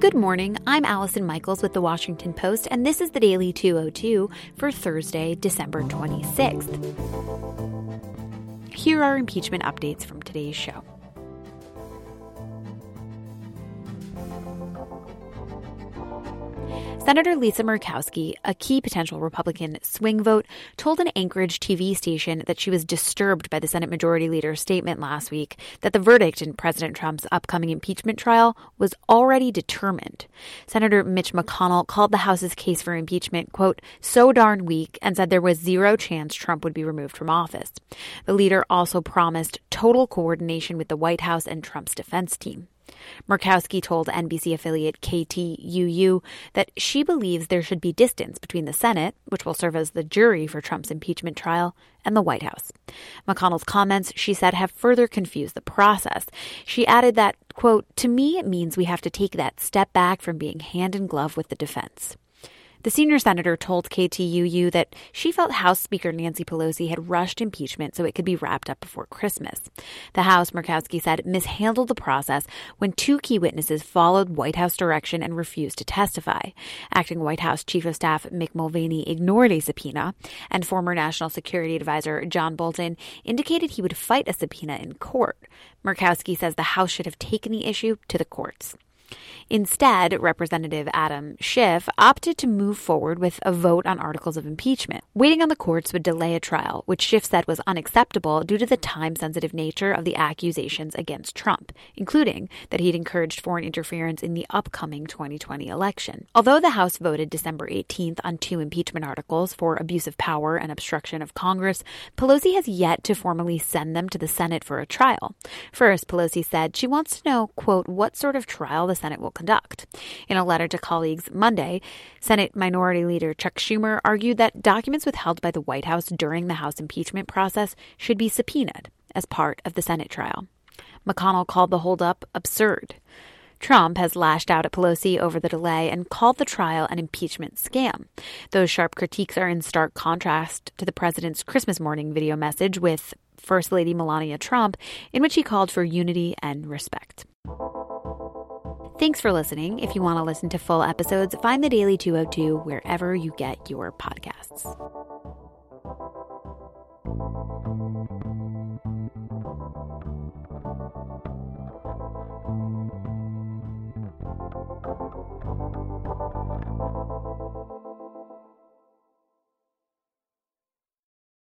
Good morning. I'm Allison Michaels with the Washington Post, and this is the Daily 202 for Thursday, December 26th. Here are impeachment updates from today's show. Senator Lisa Murkowski, a key potential Republican swing vote, told an Anchorage TV station that she was disturbed by the Senate Majority Leader's statement last week that the verdict in President Trump's upcoming impeachment trial was already determined. Senator Mitch McConnell called the House's case for impeachment, quote, so darn weak and said there was zero chance Trump would be removed from office. The leader also promised total coordination with the White House and Trump's defense team. Murkowski told NBC affiliate KTUU that she believes there should be distance between the Senate, which will serve as the jury for Trump's impeachment trial, and the White House. McConnell's comments, she said, have further confused the process. She added that, quote, to me, it means we have to take that step back from being hand in glove with the defense. The senior senator told KTUU that she felt House Speaker Nancy Pelosi had rushed impeachment so it could be wrapped up before Christmas. The House, Murkowski said, mishandled the process when two key witnesses followed White House direction and refused to testify. Acting White House Chief of Staff Mick Mulvaney ignored a subpoena, and former National Security Advisor John Bolton indicated he would fight a subpoena in court. Murkowski says the House should have taken the issue to the courts. Instead, Representative Adam Schiff opted to move forward with a vote on articles of impeachment. Waiting on the courts would delay a trial, which Schiff said was unacceptable due to the time sensitive nature of the accusations against Trump, including that he'd encouraged foreign interference in the upcoming 2020 election. Although the House voted December 18th on two impeachment articles for abuse of power and obstruction of Congress, Pelosi has yet to formally send them to the Senate for a trial. First, Pelosi said she wants to know, quote, what sort of trial the Senate will conduct. In a letter to colleagues Monday, Senate Minority Leader Chuck Schumer argued that documents withheld by the White House during the House impeachment process should be subpoenaed as part of the Senate trial. McConnell called the holdup absurd. Trump has lashed out at Pelosi over the delay and called the trial an impeachment scam. Those sharp critiques are in stark contrast to the president's Christmas morning video message with First Lady Melania Trump, in which he called for unity and respect. Thanks for listening. If you want to listen to full episodes, find the Daily 202 wherever you get your podcasts.